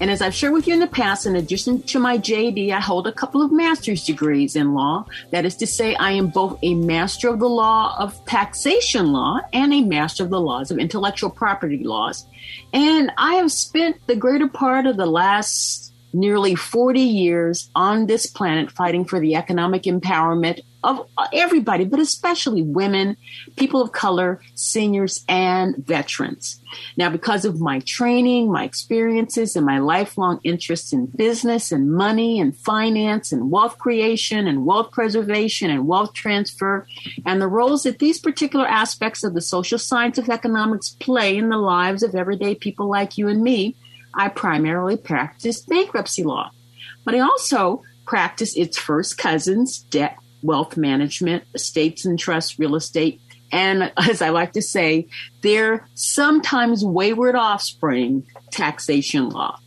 And as I've shared with you in the past, in addition to my JD, I hold a couple of master's degrees in law. That is to say, I am both a master of the law of taxation law and a master of the laws of intellectual property laws. And I have spent the greater part of the last nearly 40 years on this planet fighting for the economic empowerment of everybody, but especially women, people of color, seniors, and veterans. Now, because of my training, my experiences, and my lifelong interests in business and money and finance and wealth creation and wealth preservation and wealth transfer, and the roles that these particular aspects of the social science of economics play in the lives of everyday people like you and me, I primarily practice bankruptcy law, but I also practice its first cousins, debt, wealth management, estates and trusts, real estate, and as I like to say, their sometimes wayward offspring, taxation law.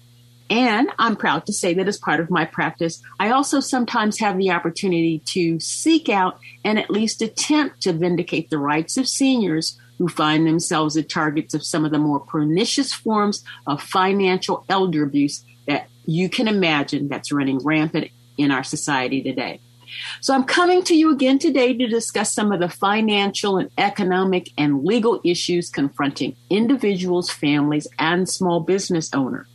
And I'm proud to say that as part of my practice, I also sometimes have the opportunity to seek out and at least attempt to vindicate the rights of seniors who find themselves the targets of some of the more pernicious forms of financial elder abuse that you can imagine that's running rampant in our society today. So I'm coming to you again today to discuss some of the financial and economic and legal issues confronting individuals, families, and small business owners.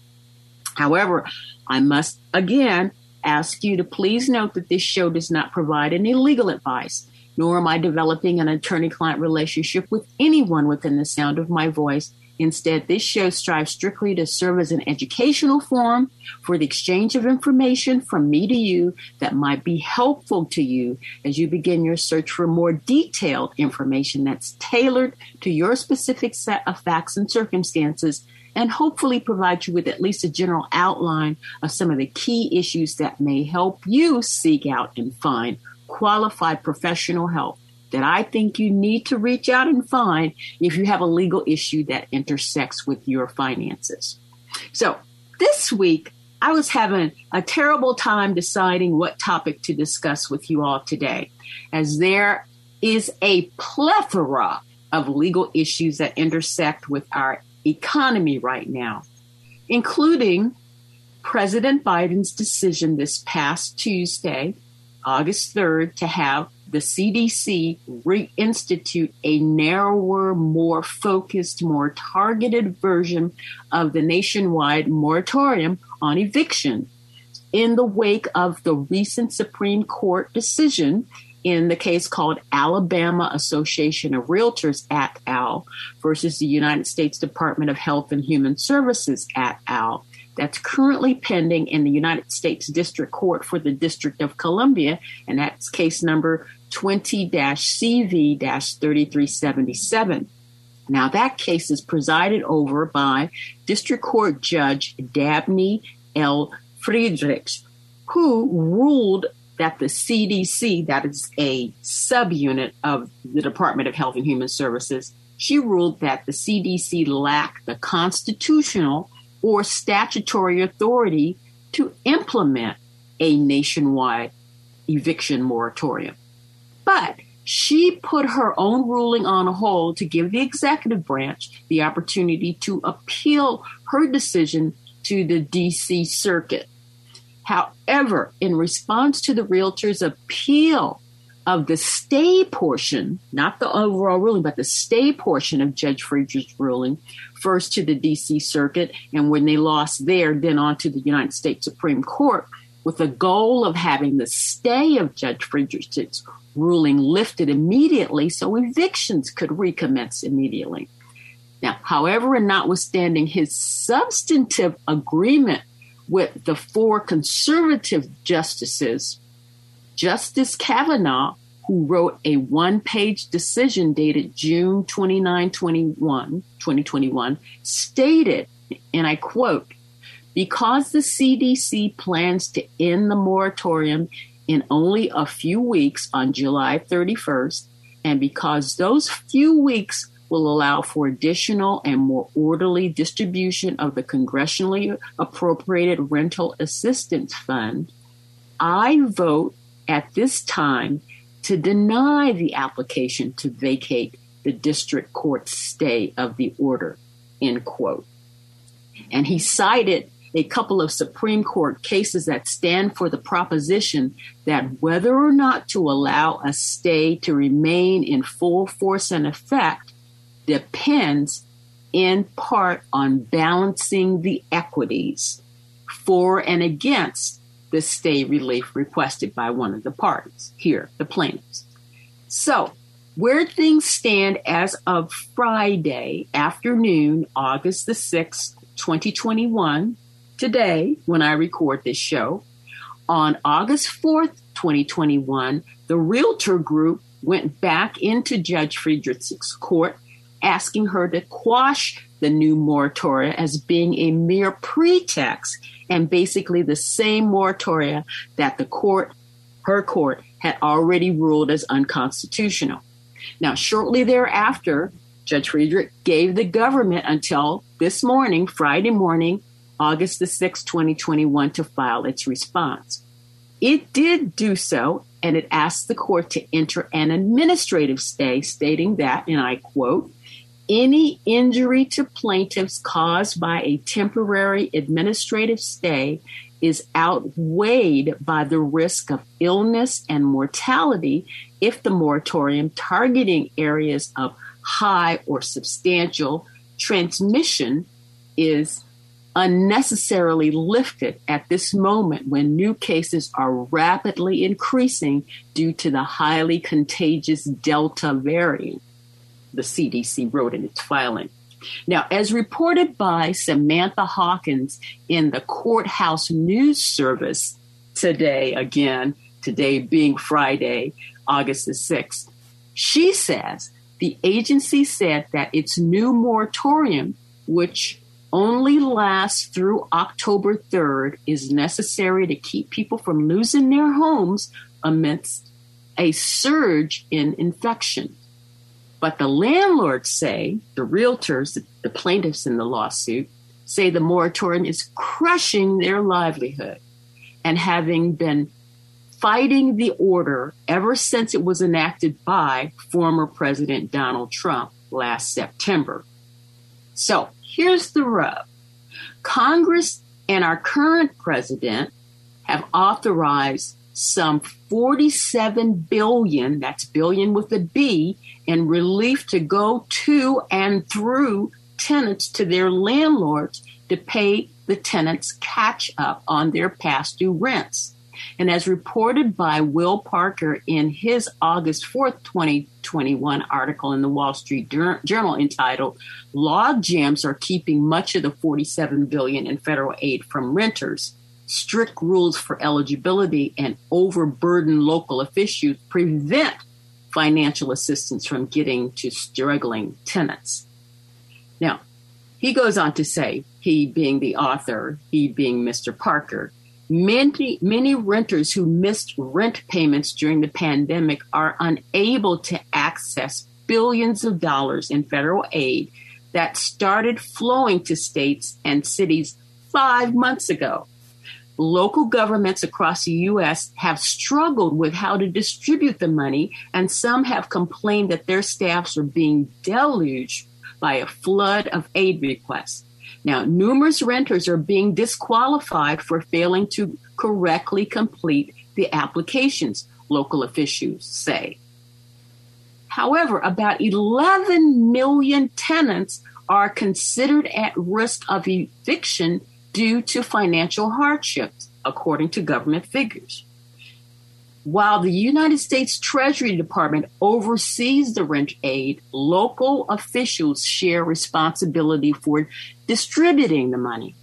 However, I must again ask you to please note that this show does not provide any legal advice nor am I developing an attorney client relationship with anyone within the sound of my voice. Instead, this show strives strictly to serve as an educational forum for the exchange of information from me to you that might be helpful to you as you begin your search for more detailed information that's tailored to your specific set of facts and circumstances and hopefully provide you with at least a general outline of some of the key issues that may help you seek out and find qualified professional help that I think you need to reach out and find if you have a legal issue that intersects with your finances. So this week, I was having a terrible time deciding what topic to discuss with you all today, as there is a plethora of legal issues that intersect with our economy right now, including President Biden's decision this past Tuesday August 3rd to have the CDC reinstitute a narrower, more focused, more targeted version of the nationwide moratorium on eviction in the wake of the recent Supreme Court decision in the case called Alabama Association of Realtors et al. versus the United States Department of Health and Human Services et al that's currently pending in the United States District Court for the District of Columbia, and that's case number 20 CV 3377. Now, that case is presided over by District Court Judge Dabney L. Friedrichs, who ruled that the CDC, that is a subunit of the Department of Health and Human Services, she ruled that the CDC lacked the constitutional or statutory authority to implement a nationwide eviction moratorium. But she put her own ruling on hold to give the executive branch the opportunity to appeal her decision to the DC Circuit. However, in response to the realtor's appeal of the stay portion, not the overall ruling, but the stay portion of Judge Friedrich's ruling, first to the DC Circuit, and when they lost there, then on to the United States Supreme Court, with the goal of having the stay of Judge Friedrich's ruling lifted immediately so evictions could recommence immediately. Now, however, and notwithstanding his substantive agreement with the four conservative justices, Justice Kavanaugh, who wrote a one page decision dated June 29, 21, 2021, stated, and I quote, because the CDC plans to end the moratorium in only a few weeks on July 31st, and because those few weeks will allow for additional and more orderly distribution of the congressionally appropriated rental assistance fund, I vote at this time to deny the application to vacate the district court's stay of the order, end quote. And he cited a couple of Supreme Court cases that stand for the proposition that whether or not to allow a stay to remain in full force and effect depends in part on balancing the equities for and against the stay relief requested by one of the parties, here, the plaintiffs. So, where things stand as of Friday afternoon, August the 6th, 2021, today, when I record this show. On August 4th, 2021, the Realtor Group went back into Judge Friedrich's court asking her to quash the new moratoria as being a mere pretext and basically the same moratoria that the court, her court, had already ruled as unconstitutional. Now, shortly thereafter, Judge Friedrich gave the government until this morning, Friday morning, August the 6th, 2021, to file its response. It did do so, and it asked the court to enter an administrative stay, stating that, and I quote, any injury to plaintiffs caused by a temporary administrative stay is outweighed by the risk of illness and mortality if the moratorium targeting areas of high or substantial transmission is unnecessarily lifted at this moment when new cases are rapidly increasing due to the highly contagious Delta variant, the CDC wrote in its filing. Now, as reported by Samantha Hawkins in the Courthouse News Service today, again, today being Friday, August the 6th, she says the agency said that its new moratorium, which only lasts through October 3rd is necessary to keep people from losing their homes amidst a surge in infection. But the landlords say, the realtors, the plaintiffs in the lawsuit, say the moratorium is crushing their livelihood. And having been fighting the order ever since it was enacted by former President Donald Trump last September. So Here's the rub Congress and our current president have authorized some 47 billion, that's billion with a B, in relief to go to and through tenants to their landlords to pay the tenants catch up on their past due rents. And as reported by Will Parker in his August 4th, 2021 article in the Wall Street Journal entitled Log Jams Are Keeping Much of the 47 billion in federal aid from renters. Strict rules for eligibility and overburdened local officials prevent financial assistance from getting to struggling tenants. Now, he goes on to say, he being the author, he being Mr. Parker, Many, many renters who missed rent payments during the pandemic are unable to access billions of dollars in federal aid that started flowing to states and cities five months ago. local governments across the U.S. have struggled with how to distribute the money, and some have complained that their staffs are being deluged by a flood of aid requests. Now, numerous renters are being disqualified for failing to correctly complete the applications, local officials say. However, about 11 million tenants are considered at risk of eviction due to financial hardships, according to government figures. While the United States Treasury Department oversees the rent aid, local officials share responsibility for distributing the money.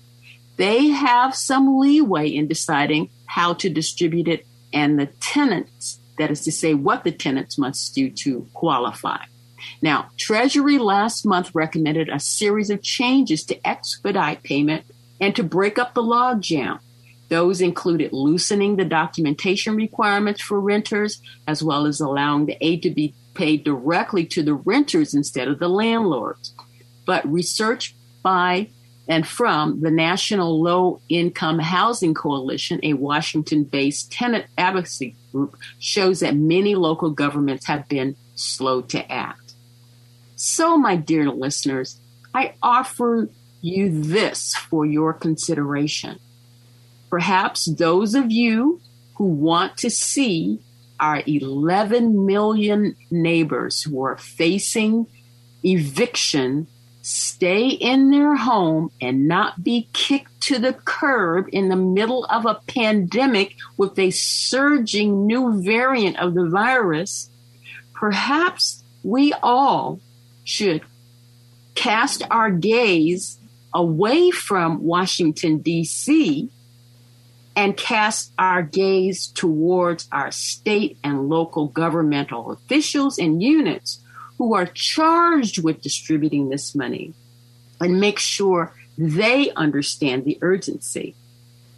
They have some leeway in deciding how to distribute it and the tenants, that is to say, what the tenants must do to qualify. Now, Treasury last month recommended a series of changes to expedite payment and to break up the logjam. Those included loosening the documentation requirements for renters, as well as allowing the aid to be paid directly to the renters instead of the landlords. But research by and from the National Low Income Housing Coalition, a Washington based tenant advocacy group, shows that many local governments have been slow to act. So, my dear listeners, I offer you this for your consideration. Perhaps those of you who want to see our 11 million neighbors who are facing eviction stay in their home and not be kicked to the curb in the middle of a pandemic with a surging new variant of the virus, perhaps we all should cast our gaze away from Washington, D.C., and cast our gaze towards our state and local governmental officials and units who are charged with distributing this money and make sure they understand the urgency.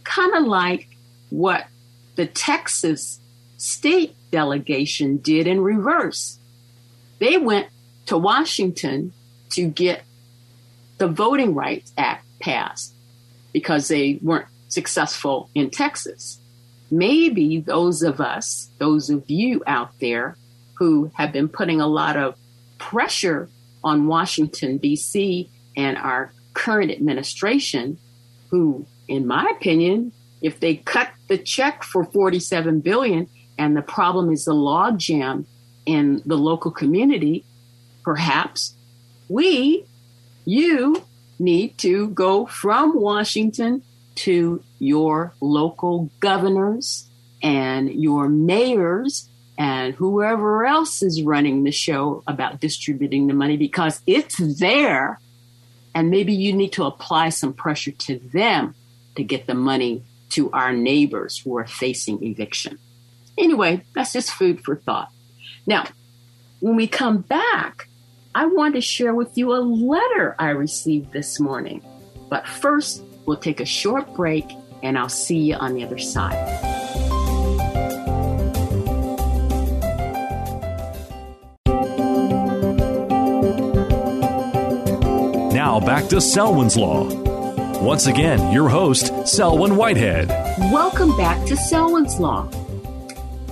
Kind of like what the Texas state delegation did in reverse. They went to Washington to get the Voting Rights Act passed because they weren't successful in Texas. Maybe those of us, those of you out there who have been putting a lot of pressure on Washington, D.C., and our current administration, who, in my opinion, if they cut the check for 47 billion and the problem is the logjam in the local community, perhaps we, you, need to go from Washington to your local governors and your mayors and whoever else is running the show about distributing the money because it's there. And maybe you need to apply some pressure to them to get the money to our neighbors who are facing eviction. Anyway, that's just food for thought. Now, when we come back, I want to share with you a letter I received this morning. But first, we'll take a short break and I'll see you on the other side. Now back to Selwyn's Law. Once again, your host, Selwyn Whitehead. Welcome back to Selwyn's Law.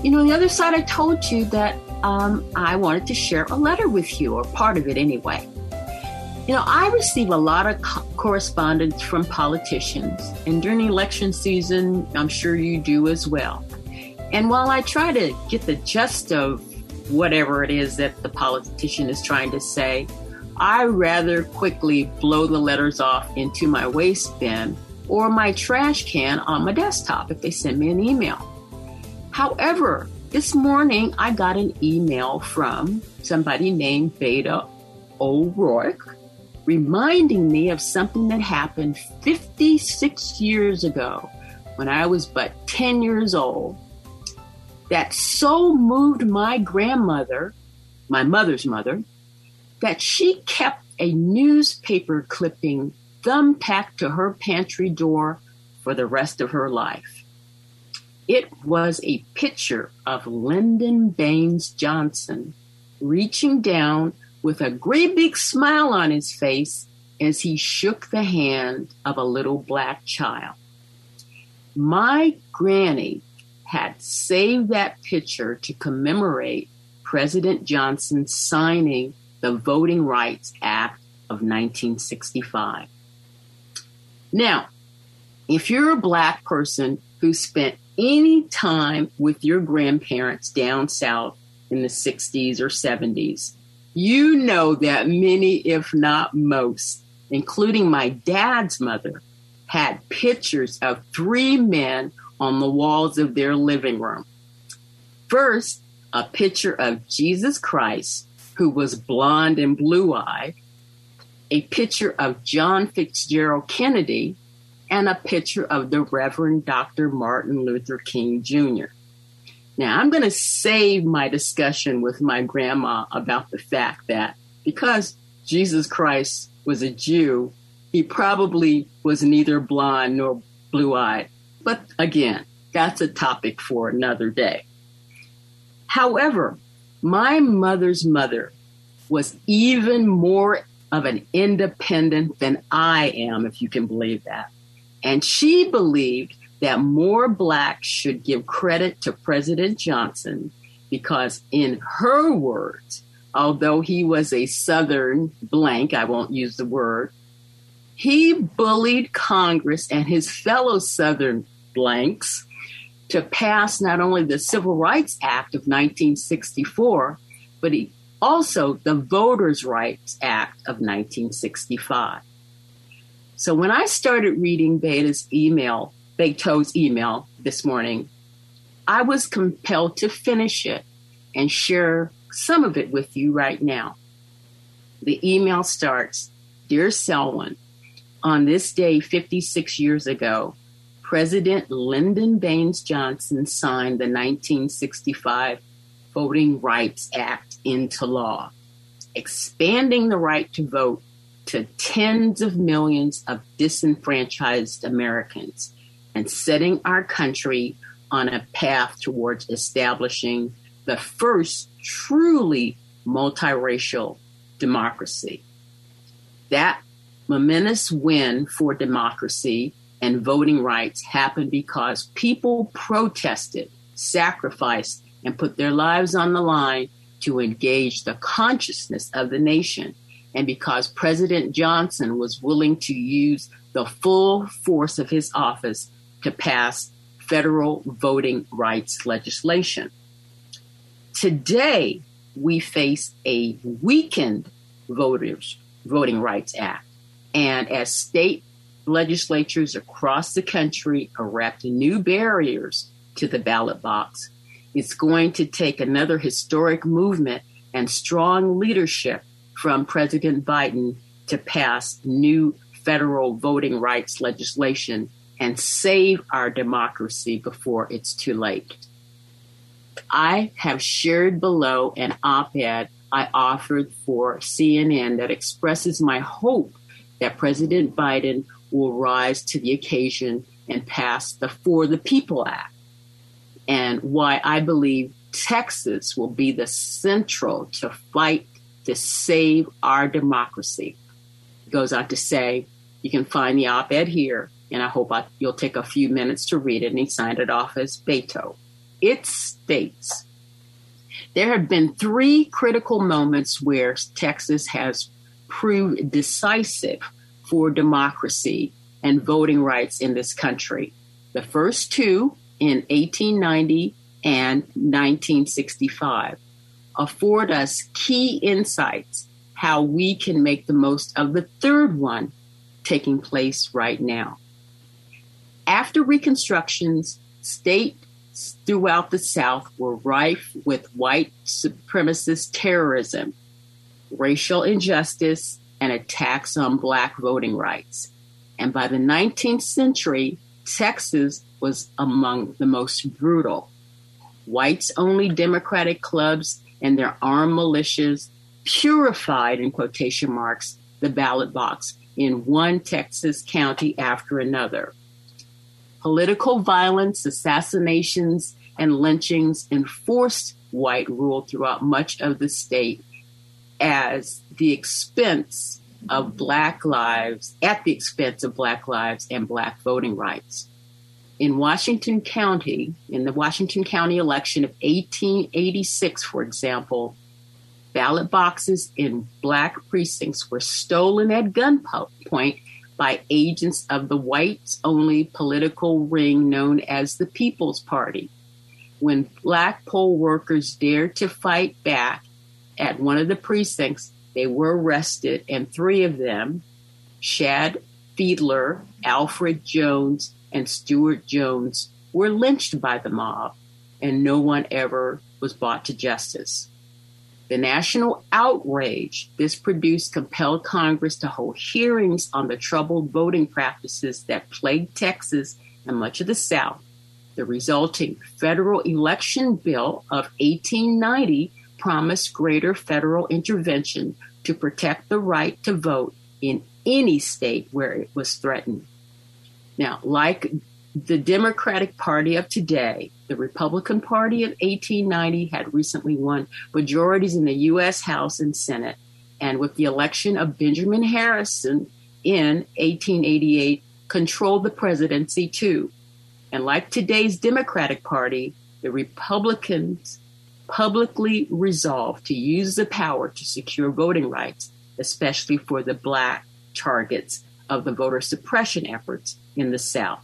You know, the other side, I told you that um, I wanted to share a letter with you, or part of it anyway. You know, I receive a lot of co- correspondence from politicians, and during election season, I'm sure you do as well. And while I try to get the gist of whatever it is that the politician is trying to say, I rather quickly blow the letters off into my waste bin or my trash can on my desktop if they send me an email. However, this morning, I got an email from somebody named Beto O'Rourke reminding me of something that happened 56 years ago when I was but 10 years old that so moved my grandmother, my mother's mother, that she kept a newspaper clipping thumbtacked to her pantry door for the rest of her life. It was a picture of Lyndon Baines Johnson reaching down with a great big smile on his face as he shook the hand of a little black child. My granny had saved that picture to commemorate President Johnson signing the Voting Rights Act of 1965. Now, if you're a black person who spent any time with your grandparents down south in the 60s or 70s, you know that many, if not most, including my dad's mother, had pictures of three men on the walls of their living room. First, a picture of Jesus Christ, who was blonde and blue eyed, a picture of John Fitzgerald Kennedy, and a picture of the Reverend Dr. Martin Luther King Jr. Now, I'm going to save my discussion with my grandma about the fact that because Jesus Christ was a Jew, he probably was neither blonde nor blue eyed. But again, that's a topic for another day. However, my mother's mother was even more of an independent than I am, if you can believe that. And she believed that more blacks should give credit to President Johnson because, in her words, although he was a Southern blank, I won't use the word, he bullied Congress and his fellow Southern blanks to pass not only the Civil Rights Act of 1964, but he also the Voters' Rights Act of 1965. So when I started reading Beta's email, Beto's email this morning, I was compelled to finish it and share some of it with you right now. The email starts Dear Selwyn, on this day 56 years ago, President Lyndon Baines Johnson signed the 1965 Voting Rights Act into law, expanding the right to vote to tens of millions of disenfranchised Americans and setting our country on a path towards establishing the first truly multiracial democracy. That momentous win for democracy and voting rights happened because people protested, sacrificed, and put their lives on the line to engage the consciousness of the nation and because President Johnson was willing to use the full force of his office to pass federal voting rights legislation. Today, we face a weakened voters voting rights act. And as state legislatures across the country erect new barriers to the ballot box, it's going to take another historic movement and strong leadership from President Biden to pass new federal voting rights legislation and save our democracy before it's too late. I have shared below an op ed I offered for CNN that expresses my hope that President Biden will rise to the occasion and pass the For the People Act, and why I believe Texas will be the central to fight to save our democracy. He goes on to say, you can find the op ed here, and I hope I, you'll take a few minutes to read it. And he signed it off as Beto. It states there have been three critical moments where Texas has proved decisive for democracy and voting rights in this country. The first two in 1890 and 1965 afford us key insights how we can make the most of the third one taking place right now. After Reconstructions, states throughout the South were rife with white supremacist terrorism, racial injustice, and attacks on black voting rights. And by the 19th century, Texas was among the most brutal. Whites only Democratic clubs and their armed militias purified, in quotation marks, the ballot box in one Texas county after another. Political violence, assassinations, and lynchings enforced white rule throughout much of the state as the expense of black lives, at the expense of black lives and black voting rights. in Washington County, in the Washington County election of 1886, for example, ballot boxes in black precincts were stolen at gunpoint by agents of the whites only political ring known as the People's Party. When black poll workers dared to fight back at one of the precincts, they were arrested, and three of them, Shad Fiedler, Alfred Jones, and Stuart Jones, were lynched by the mob, and no one ever was brought to justice. The national outrage this produced compelled Congress to hold hearings on the troubled voting practices that plagued Texas and much of the South. The resulting federal election bill of 1890 promised greater federal intervention to protect the right to vote in any state where it was threatened. Now, like the Democratic Party of today, the Republican Party of 1890 had recently won majorities in the U.S. House and Senate. And with the election of Benjamin Harrison in 1888, controlled the presidency too. And like today's Democratic Party, the Republicans publicly resolved to use the power to secure voting rights, especially for the black targets of the voter suppression efforts in the South.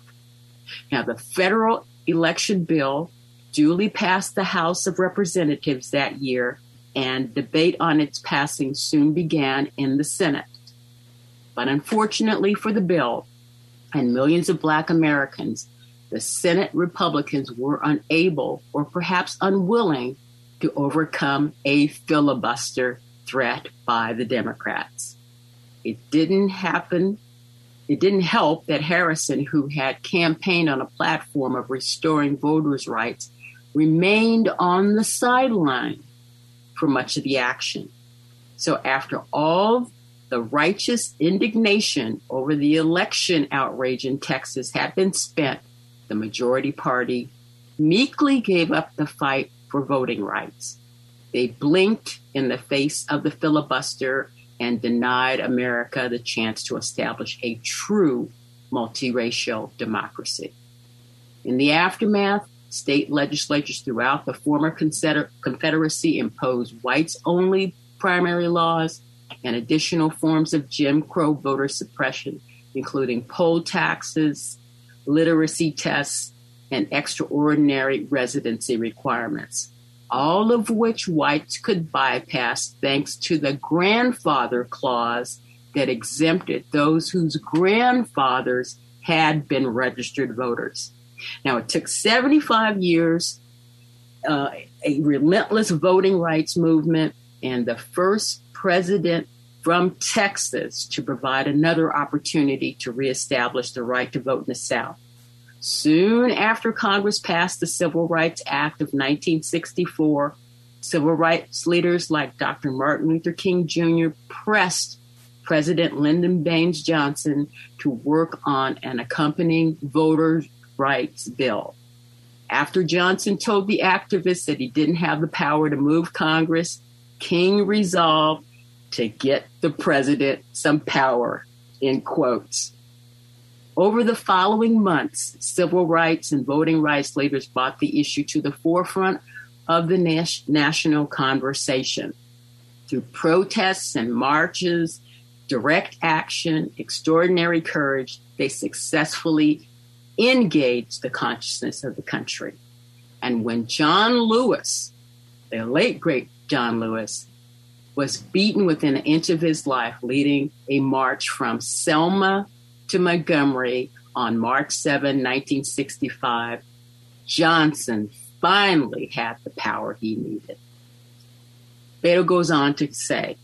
Now, the federal election bill duly passed the House of Representatives that year, and debate on its passing soon began in the Senate. But unfortunately for the bill and millions of Black Americans, the Senate Republicans were unable or perhaps unwilling to overcome a filibuster threat by the Democrats. It didn't happen it didn't help that Harrison, who had campaigned on a platform of restoring voters' rights, remained on the sideline for much of the action. So, after all the righteous indignation over the election outrage in Texas had been spent, the majority party meekly gave up the fight for voting rights. They blinked in the face of the filibuster and denied America the chance to establish a true multiracial democracy. In the aftermath, state legislatures throughout the former Confederacy imposed whites only primary laws and additional forms of Jim Crow voter suppression, including poll taxes, literacy tests, and extraordinary residency requirements all of which whites could bypass thanks to the grandfather clause that exempted those whose grandfathers had been registered voters. Now, it took 75 years, uh, a relentless voting rights movement, and the first president from Texas to provide another opportunity to reestablish the right to vote in the South. Soon after Congress passed the Civil Rights Act of 1964, civil rights leaders like Dr. Martin Luther King Jr. pressed President Lyndon Baines Johnson to work on an accompanying voter rights bill. After Johnson told the activists that he didn't have the power to move Congress, King resolved to get the president some power, in quotes. Over the following months, civil rights and voting rights leaders brought the issue to the forefront of the nas- national conversation. Through protests and marches, direct action, extraordinary courage, they successfully engaged the consciousness of the country. And when John Lewis, the late great John Lewis, was beaten within an inch of his life, leading a march from Selma, to Montgomery on March 7, 1965, Johnson finally had the power he needed. Beto goes on to say,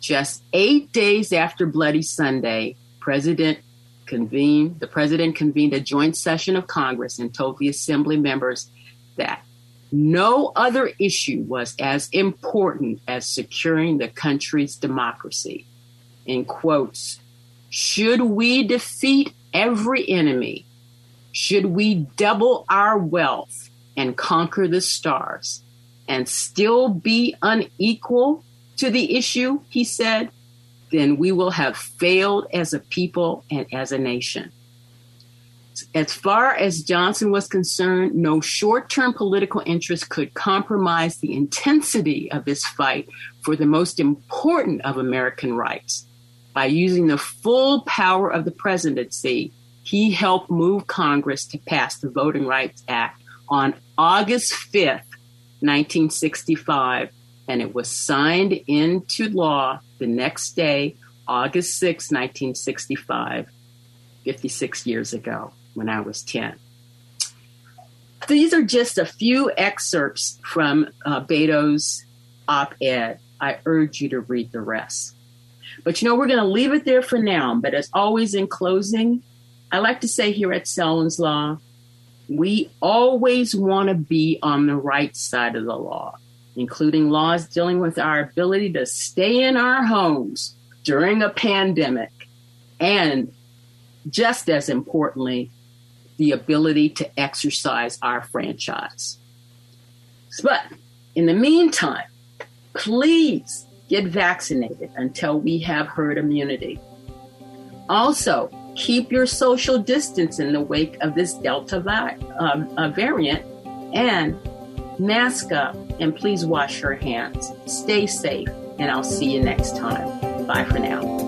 just eight days after Bloody Sunday, President convened, the president convened a joint session of Congress and told the assembly members that no other issue was as important as securing the country's democracy. In quotes, should we defeat every enemy? Should we double our wealth and conquer the stars and still be unequal to the issue, he said, then we will have failed as a people and as a nation. As far as Johnson was concerned, no short term political interest could compromise the intensity of his fight for the most important of American rights. By using the full power of the presidency, he helped move Congress to pass the Voting Rights Act on August 5th, 1965, and it was signed into law the next day, August 6, 1965, 56 years ago when I was 10. These are just a few excerpts from uh, Beto's op ed. I urge you to read the rest. But you know, we're going to leave it there for now. But as always, in closing, I like to say here at Selwyn's Law, we always want to be on the right side of the law, including laws dealing with our ability to stay in our homes during a pandemic, and just as importantly, the ability to exercise our franchise. But in the meantime, please get vaccinated until we have herd immunity. Also, keep your social distance in the wake of this Delta vi- um, uh, variant and mask up and please wash your hands. Stay safe, and I'll see you next time. Bye for now.